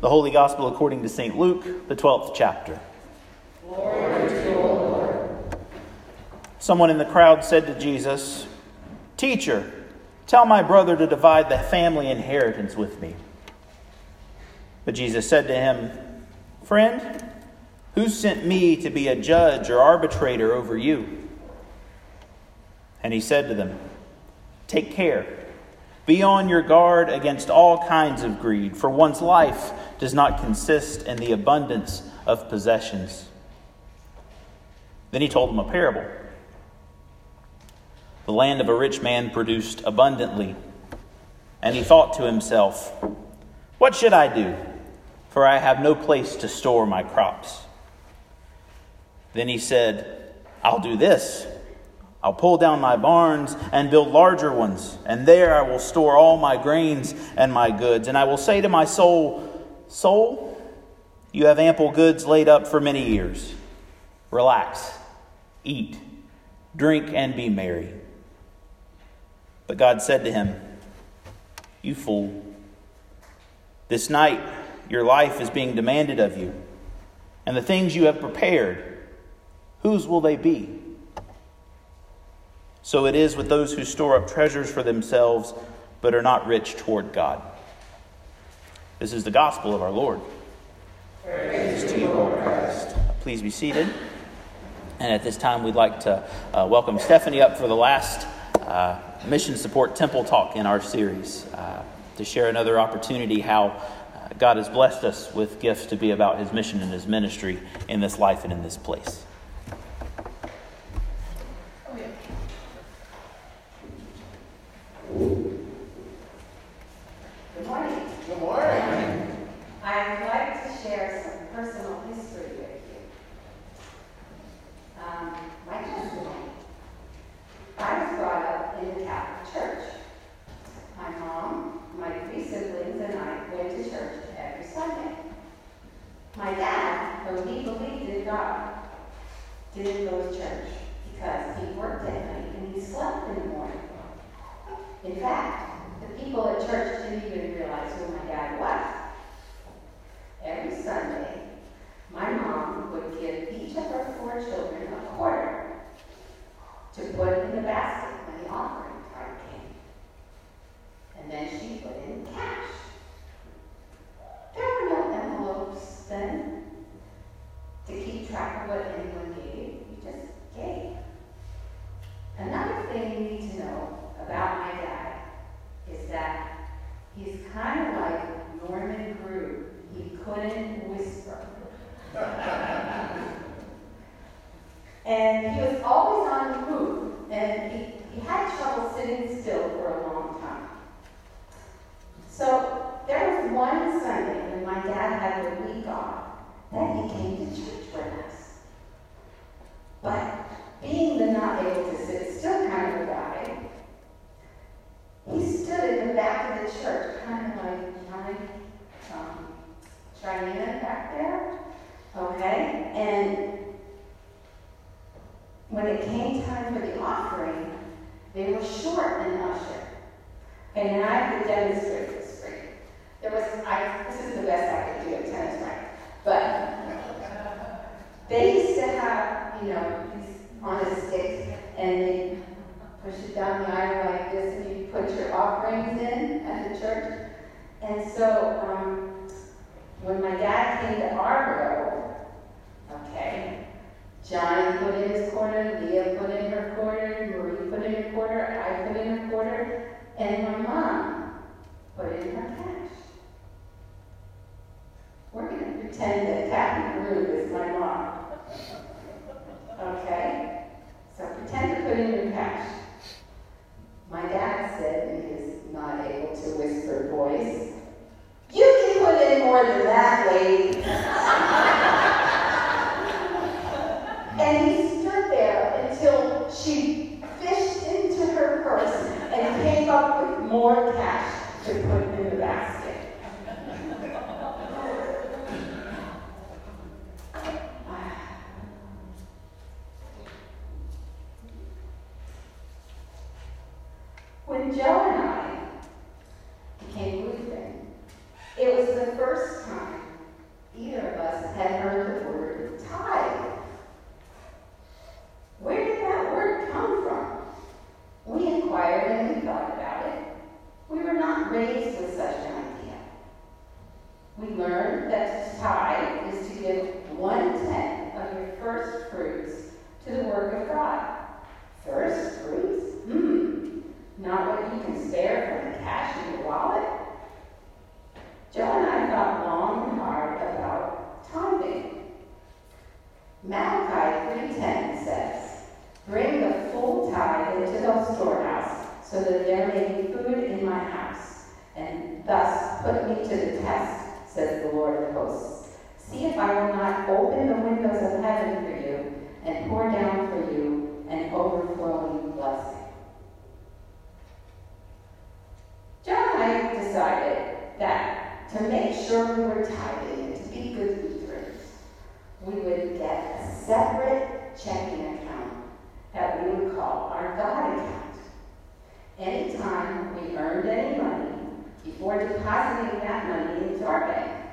The Holy Gospel according to St. Luke, the 12th chapter. Someone in the crowd said to Jesus, Teacher, tell my brother to divide the family inheritance with me. But Jesus said to him, Friend, who sent me to be a judge or arbitrator over you? And he said to them, Take care. Be on your guard against all kinds of greed, for one's life does not consist in the abundance of possessions. Then he told them a parable. The land of a rich man produced abundantly, and he thought to himself, What should I do? For I have no place to store my crops. Then he said, I'll do this. I'll pull down my barns and build larger ones, and there I will store all my grains and my goods. And I will say to my soul, Soul, you have ample goods laid up for many years. Relax, eat, drink, and be merry. But God said to him, You fool, this night your life is being demanded of you, and the things you have prepared, whose will they be? So it is with those who store up treasures for themselves, but are not rich toward God. This is the gospel of our Lord. Praise to you, Lord Christ. Please be seated. And at this time, we'd like to uh, welcome Stephanie up for the last uh, Mission Support Temple Talk in our series uh, to share another opportunity how uh, God has blessed us with gifts to be about His mission and His ministry in this life and in this place. Good morning. Good morning. I would like to share some personal history with you. Um, my testimony. I was brought up in the Catholic Church. My mom, my three siblings, and I went to church every Sunday. My dad, though he believed in God, didn't go to church because he worked at night and he slept in the morning. In fact, the people at church didn't even realize who my dad was. Every Sunday, my mom would give each of her four children a quarter to put in the basket when the offering time came. And then she put in cash. There were no envelopes then to keep track of what anyone gave. You just gave. Another thing you need to know about my dad is that he's kind of like Norman Groove. He couldn't whisper. and he was always on the move, and he, he had trouble sitting still for a long time. So there was one Sunday when my dad had a week off that he came to church with us. But being the not able to sit still kind of a guy, he stood in the back of the church, kind of like Johnny, um, Cheyenne back there. Okay? And when it came time for the offering, they were short an usher. Okay, and I to demonstrate this for you. There was, I, this is the best I could do at tennis right? But they used to have, you know, these on a stick, and they push it down the aisle like this, and you put your offerings in at the church. And so um, when my dad came to our row, okay, John put in his quarter, Leah put in her quarter, Marie put in her quarter, I put in her quarter, and my mom put in her cash. We're going to pretend that Kathy Groove is my mom. Okay? So pretend to put in your cash. My dad said in his not able to whisper voice, You can put in more than that, lady. and he stood there until she fished into her purse and came up with more cash to put in the basket. When Joe and I became Lutheran, it was the first time either of us had heard the word tithe. Where did that word come from? We inquired and we thought about it. We were not raised with such an idea. We learned that to tithe is to give one tenth of your first fruits to the work of God. First fruits? Hmm. Not what you can spare from the cash in your wallet? Joe and I thought long and hard about tithing. Malachi 3.10 says, Bring the full tithe into the storehouse, so that there may be food in my house, and thus put me to the test, says the Lord of hosts. See if I will not open the windows of heaven for you, and pour down for you an overflowing blessing. John decided that to make sure we were tithing and to be good Lutherans, we would get a separate checking account that we would call our God account. Anytime we earned any money, before depositing that money into our bank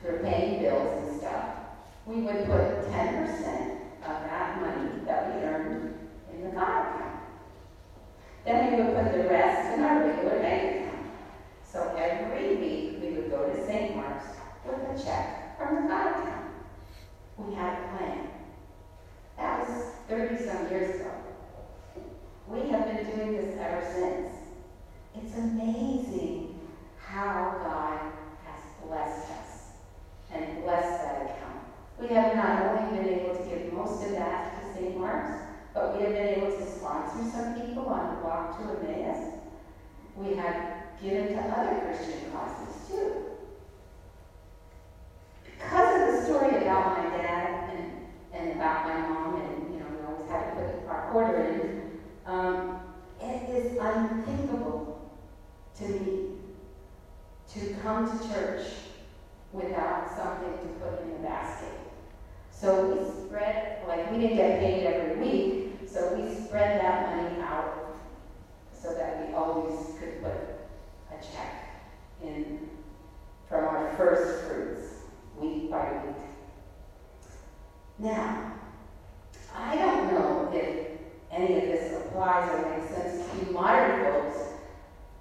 for paying bills and stuff, we would put 10% of that money that we earned in the God account. Then we would put the rest in our regular bank account. So every week we would go to St. Mark's with a check from the God account. We had a plan. That was 30 some years ago. Have been doing this ever since. It's amazing how God has blessed us and blessed that account. We have not only been able to give most of that to St. Mark's, but we have been able to sponsor some people on the walk to Emmaus. We have given to other Christian causes too. Because of the story about my dad and, and about my mom, and you know, we always had to put our quarter in, um, it is unthinkable to me to come to church without something to put in the basket. So we spread, like we didn't get paid every week, so we spread that money out so that we always could put a check in from our first fruits week by week. Now, I don't know if any of this applies or makes sense to you modern folks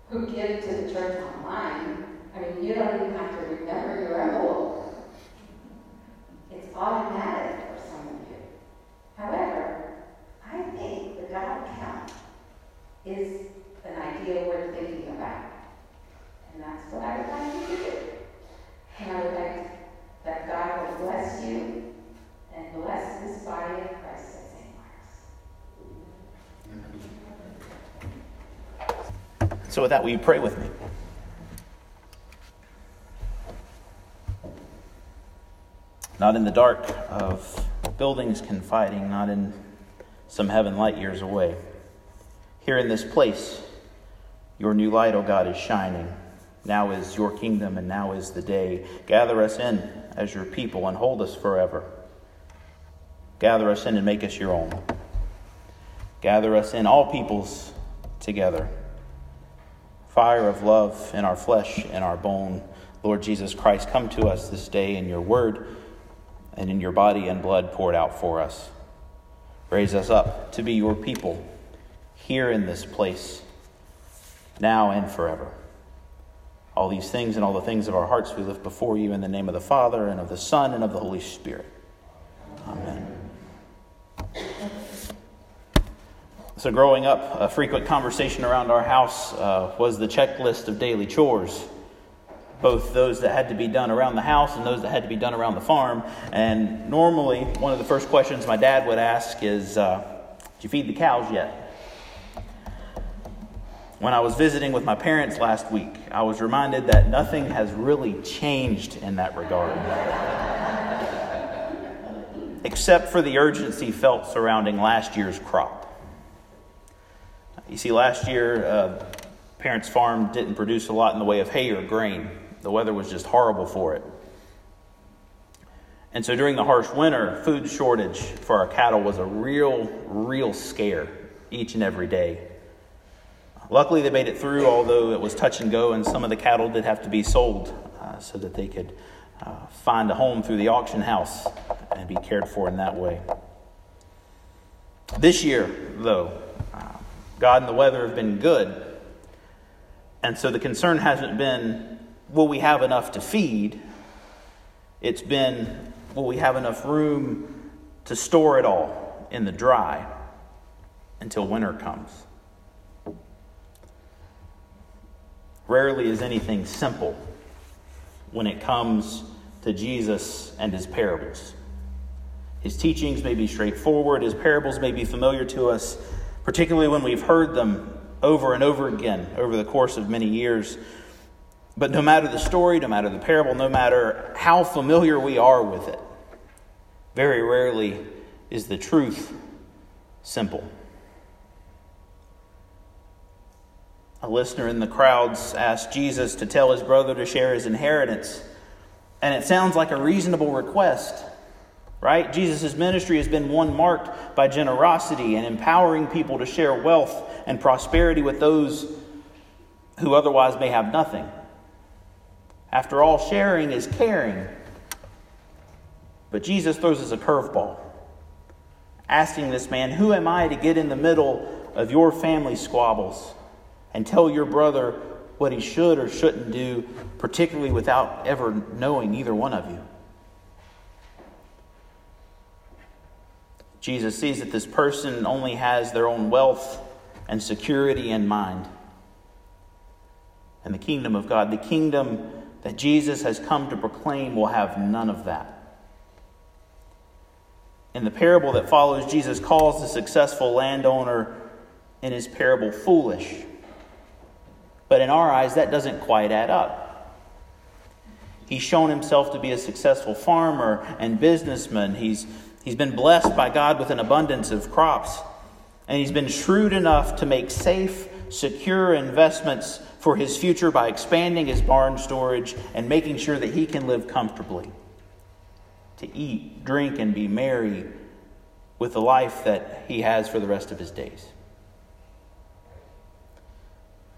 who give to the church online. I mean, you don't even have to remember your envelope. It's automatic for some of you. However, I think the God count is an idea worth thinking about. And that's what I would like you to do. And I would like that God will bless you and bless this body of Christ at St. Mark's. So, with that, will you pray with me? Not in the dark of buildings confiding, not in some heaven light years away. Here in this place, your new light, O oh God, is shining. Now is your kingdom, and now is the day. Gather us in as your people and hold us forever. Gather us in and make us your own. Gather us in, all peoples together. Fire of love in our flesh and our bone. Lord Jesus Christ, come to us this day in your word and in your body and blood poured out for us. Raise us up to be your people here in this place, now and forever. All these things and all the things of our hearts we lift before you in the name of the Father, and of the Son, and of the Holy Spirit. Amen. So, growing up, a frequent conversation around our house uh, was the checklist of daily chores, both those that had to be done around the house and those that had to be done around the farm. And normally, one of the first questions my dad would ask is, uh, Did you feed the cows yet? When I was visiting with my parents last week, I was reminded that nothing has really changed in that regard. Except for the urgency felt surrounding last year's crop. You see, last year, uh, parents' farm didn't produce a lot in the way of hay or grain. The weather was just horrible for it. And so during the harsh winter, food shortage for our cattle was a real, real scare each and every day. Luckily, they made it through, although it was touch and go, and some of the cattle did have to be sold uh, so that they could uh, find a home through the auction house and be cared for in that way. This year, though, uh, God and the weather have been good. And so the concern hasn't been, will we have enough to feed? It's been, will we have enough room to store it all in the dry until winter comes? Rarely is anything simple when it comes to Jesus and his parables. His teachings may be straightforward, his parables may be familiar to us, particularly when we've heard them over and over again over the course of many years. But no matter the story, no matter the parable, no matter how familiar we are with it, very rarely is the truth simple. A listener in the crowds asked Jesus to tell his brother to share his inheritance, and it sounds like a reasonable request right? Jesus' ministry has been one marked by generosity and empowering people to share wealth and prosperity with those who otherwise may have nothing. After all, sharing is caring. But Jesus throws us a curveball, asking this man, Who am I to get in the middle of your family squabbles and tell your brother what he should or shouldn't do, particularly without ever knowing either one of you? Jesus sees that this person only has their own wealth and security in mind. And the kingdom of God, the kingdom that Jesus has come to proclaim, will have none of that. In the parable that follows, Jesus calls the successful landowner in his parable foolish. But in our eyes, that doesn't quite add up. He's shown himself to be a successful farmer and businessman. He's He's been blessed by God with an abundance of crops, and he's been shrewd enough to make safe, secure investments for his future by expanding his barn storage and making sure that he can live comfortably. To eat, drink, and be merry with the life that he has for the rest of his days.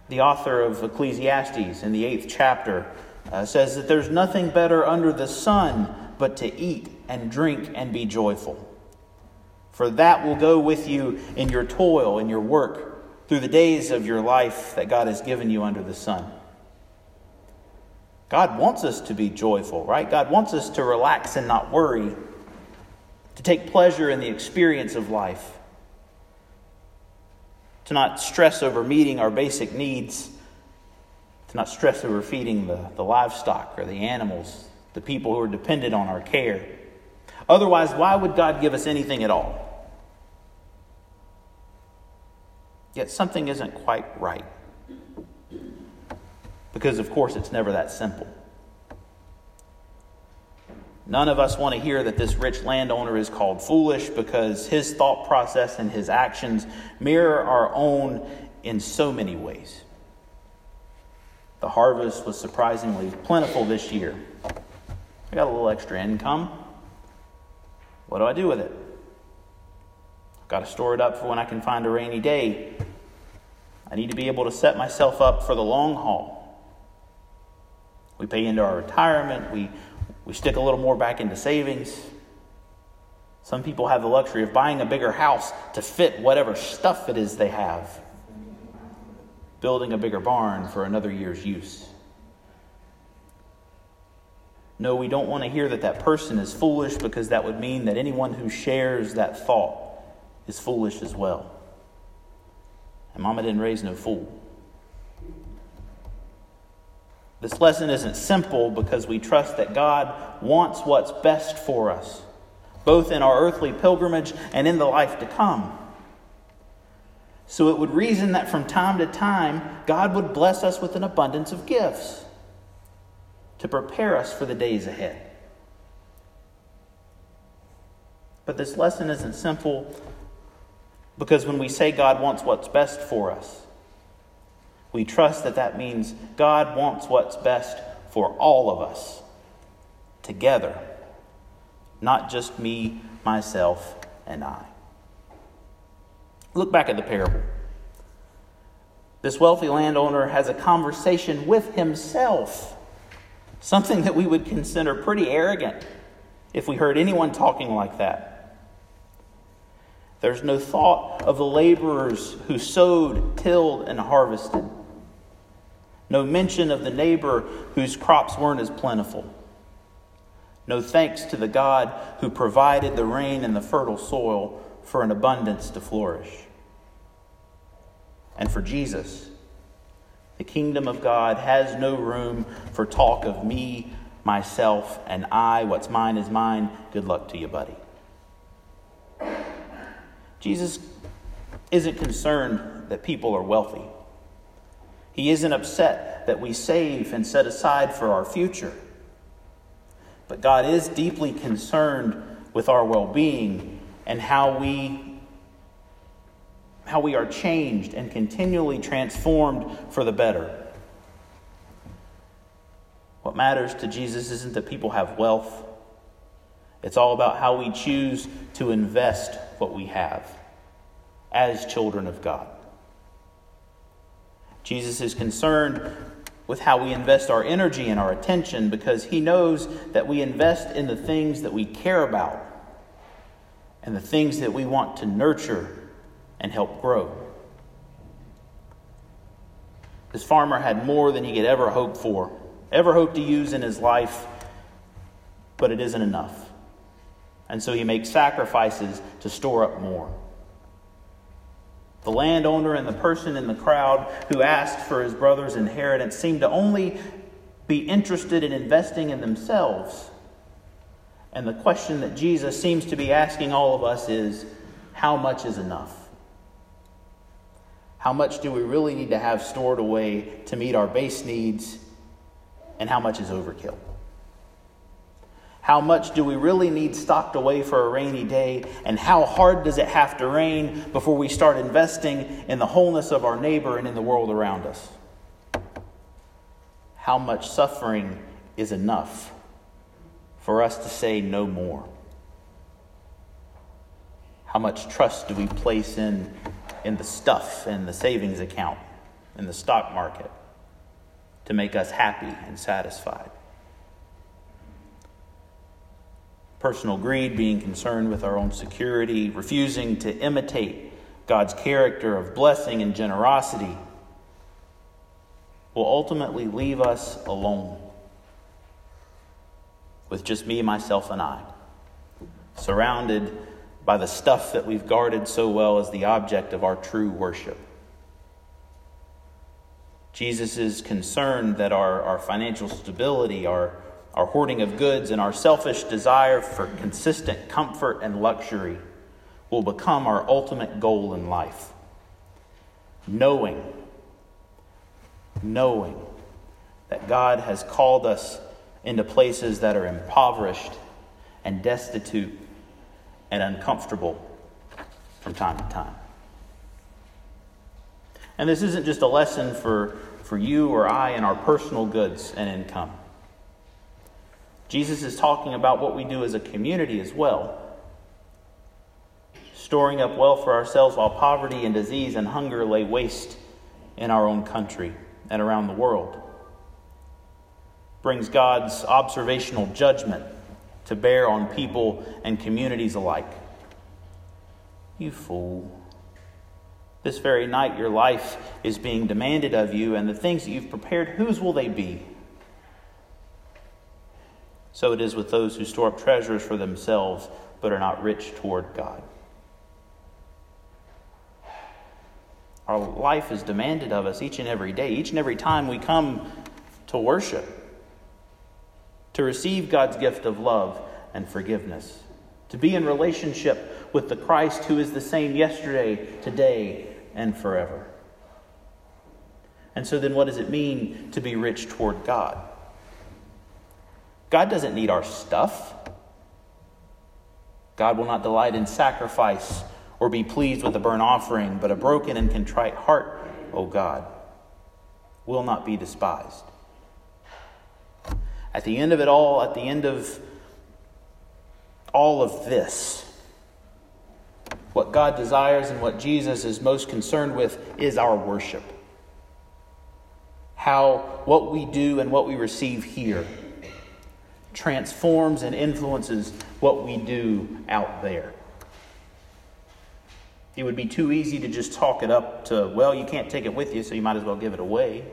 The author of Ecclesiastes in the eighth chapter uh, says that there's nothing better under the sun but to eat and drink and be joyful. For that will go with you in your toil, in your work, through the days of your life that God has given you under the sun. God wants us to be joyful, right? God wants us to relax and not worry, to take pleasure in the experience of life, to not stress over meeting our basic needs, to not stress over feeding the, the livestock or the animals, the people who are dependent on our care. Otherwise, why would God give us anything at all? Yet something isn't quite right. Because, of course, it's never that simple. None of us want to hear that this rich landowner is called foolish because his thought process and his actions mirror our own in so many ways. The harvest was surprisingly plentiful this year. I got a little extra income. What do I do with it? I've got to store it up for when I can find a rainy day. I need to be able to set myself up for the long haul. We pay into our retirement, we, we stick a little more back into savings. Some people have the luxury of buying a bigger house to fit whatever stuff it is they have, building a bigger barn for another year's use. No, we don't want to hear that that person is foolish because that would mean that anyone who shares that thought is foolish as well. And Mama didn't raise no fool. This lesson isn't simple because we trust that God wants what's best for us, both in our earthly pilgrimage and in the life to come. So it would reason that from time to time, God would bless us with an abundance of gifts to prepare us for the days ahead. But this lesson isn't simple because when we say God wants what's best for us, we trust that that means God wants what's best for all of us together, not just me, myself, and I. Look back at the parable. This wealthy landowner has a conversation with himself something that we would consider pretty arrogant if we heard anyone talking like that. There's no thought of the laborers who sowed, tilled, and harvested. No mention of the neighbor whose crops weren't as plentiful. No thanks to the God who provided the rain and the fertile soil for an abundance to flourish. And for Jesus, the kingdom of God has no room for talk of me, myself, and I. What's mine is mine. Good luck to you, buddy. Jesus isn't concerned that people are wealthy. He isn't upset that we save and set aside for our future. But God is deeply concerned with our well being and how we, how we are changed and continually transformed for the better. What matters to Jesus isn't that people have wealth, it's all about how we choose to invest what we have as children of God. Jesus is concerned with how we invest our energy and our attention because he knows that we invest in the things that we care about and the things that we want to nurture and help grow. This farmer had more than he could ever hope for, ever hope to use in his life, but it isn't enough. And so he makes sacrifices to store up more. The landowner and the person in the crowd who asked for his brother's inheritance seemed to only be interested in investing in themselves. And the question that Jesus seems to be asking all of us is how much is enough? How much do we really need to have stored away to meet our base needs? And how much is overkill? How much do we really need stocked away for a rainy day? And how hard does it have to rain before we start investing in the wholeness of our neighbor and in the world around us? How much suffering is enough for us to say no more? How much trust do we place in, in the stuff in the savings account, in the stock market, to make us happy and satisfied? personal greed, being concerned with our own security, refusing to imitate God's character of blessing and generosity, will ultimately leave us alone with just me, myself, and I, surrounded by the stuff that we've guarded so well as the object of our true worship. Jesus is concerned that our, our financial stability, our our hoarding of goods, and our selfish desire for consistent comfort and luxury will become our ultimate goal in life. Knowing, knowing that God has called us into places that are impoverished and destitute and uncomfortable from time to time. And this isn't just a lesson for, for you or I in our personal goods and income. Jesus is talking about what we do as a community as well. Storing up wealth for ourselves while poverty and disease and hunger lay waste in our own country and around the world. Brings God's observational judgment to bear on people and communities alike. You fool. This very night, your life is being demanded of you, and the things that you've prepared, whose will they be? So it is with those who store up treasures for themselves, but are not rich toward God. Our life is demanded of us each and every day, each and every time we come to worship, to receive God's gift of love and forgiveness, to be in relationship with the Christ who is the same yesterday, today, and forever. And so, then, what does it mean to be rich toward God? God doesn't need our stuff. God will not delight in sacrifice or be pleased with a burnt offering, but a broken and contrite heart, O God, will not be despised. At the end of it all, at the end of all of this, what God desires and what Jesus is most concerned with is our worship. How what we do and what we receive here transforms and influences what we do out there. It would be too easy to just talk it up to, well, you can't take it with you, so you might as well give it away.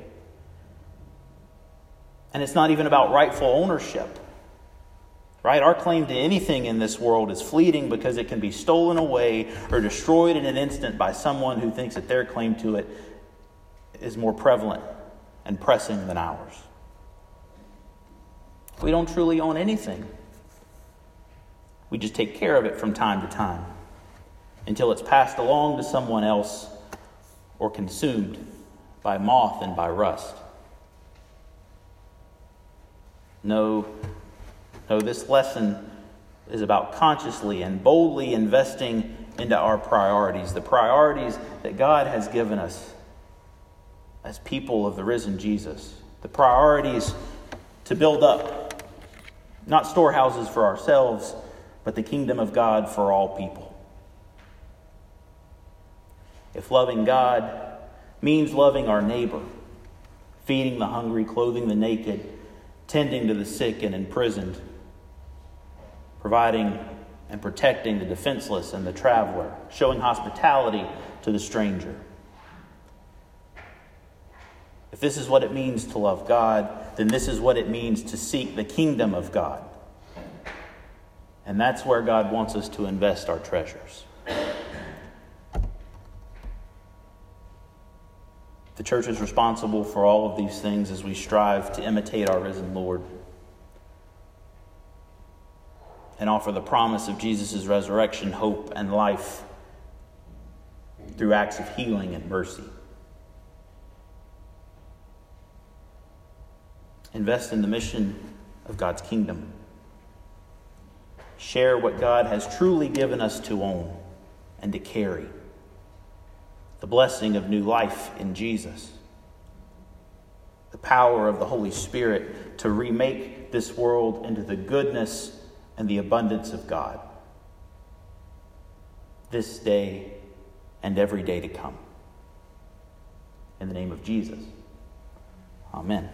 And it's not even about rightful ownership. Right? Our claim to anything in this world is fleeting because it can be stolen away or destroyed in an instant by someone who thinks that their claim to it is more prevalent and pressing than ours. We don't truly own anything. We just take care of it from time to time until it's passed along to someone else or consumed by moth and by rust. No, no, this lesson is about consciously and boldly investing into our priorities, the priorities that God has given us as people of the risen Jesus, the priorities to build up, not storehouses for ourselves, but the kingdom of God for all people. If loving God means loving our neighbor, feeding the hungry, clothing the naked, tending to the sick and imprisoned, providing and protecting the defenseless and the traveler, showing hospitality to the stranger. If this is what it means to love God, then this is what it means to seek the kingdom of God. And that's where God wants us to invest our treasures. The church is responsible for all of these things as we strive to imitate our risen Lord and offer the promise of Jesus' resurrection, hope, and life through acts of healing and mercy. Invest in the mission of God's kingdom. Share what God has truly given us to own and to carry the blessing of new life in Jesus, the power of the Holy Spirit to remake this world into the goodness and the abundance of God this day and every day to come. In the name of Jesus, amen.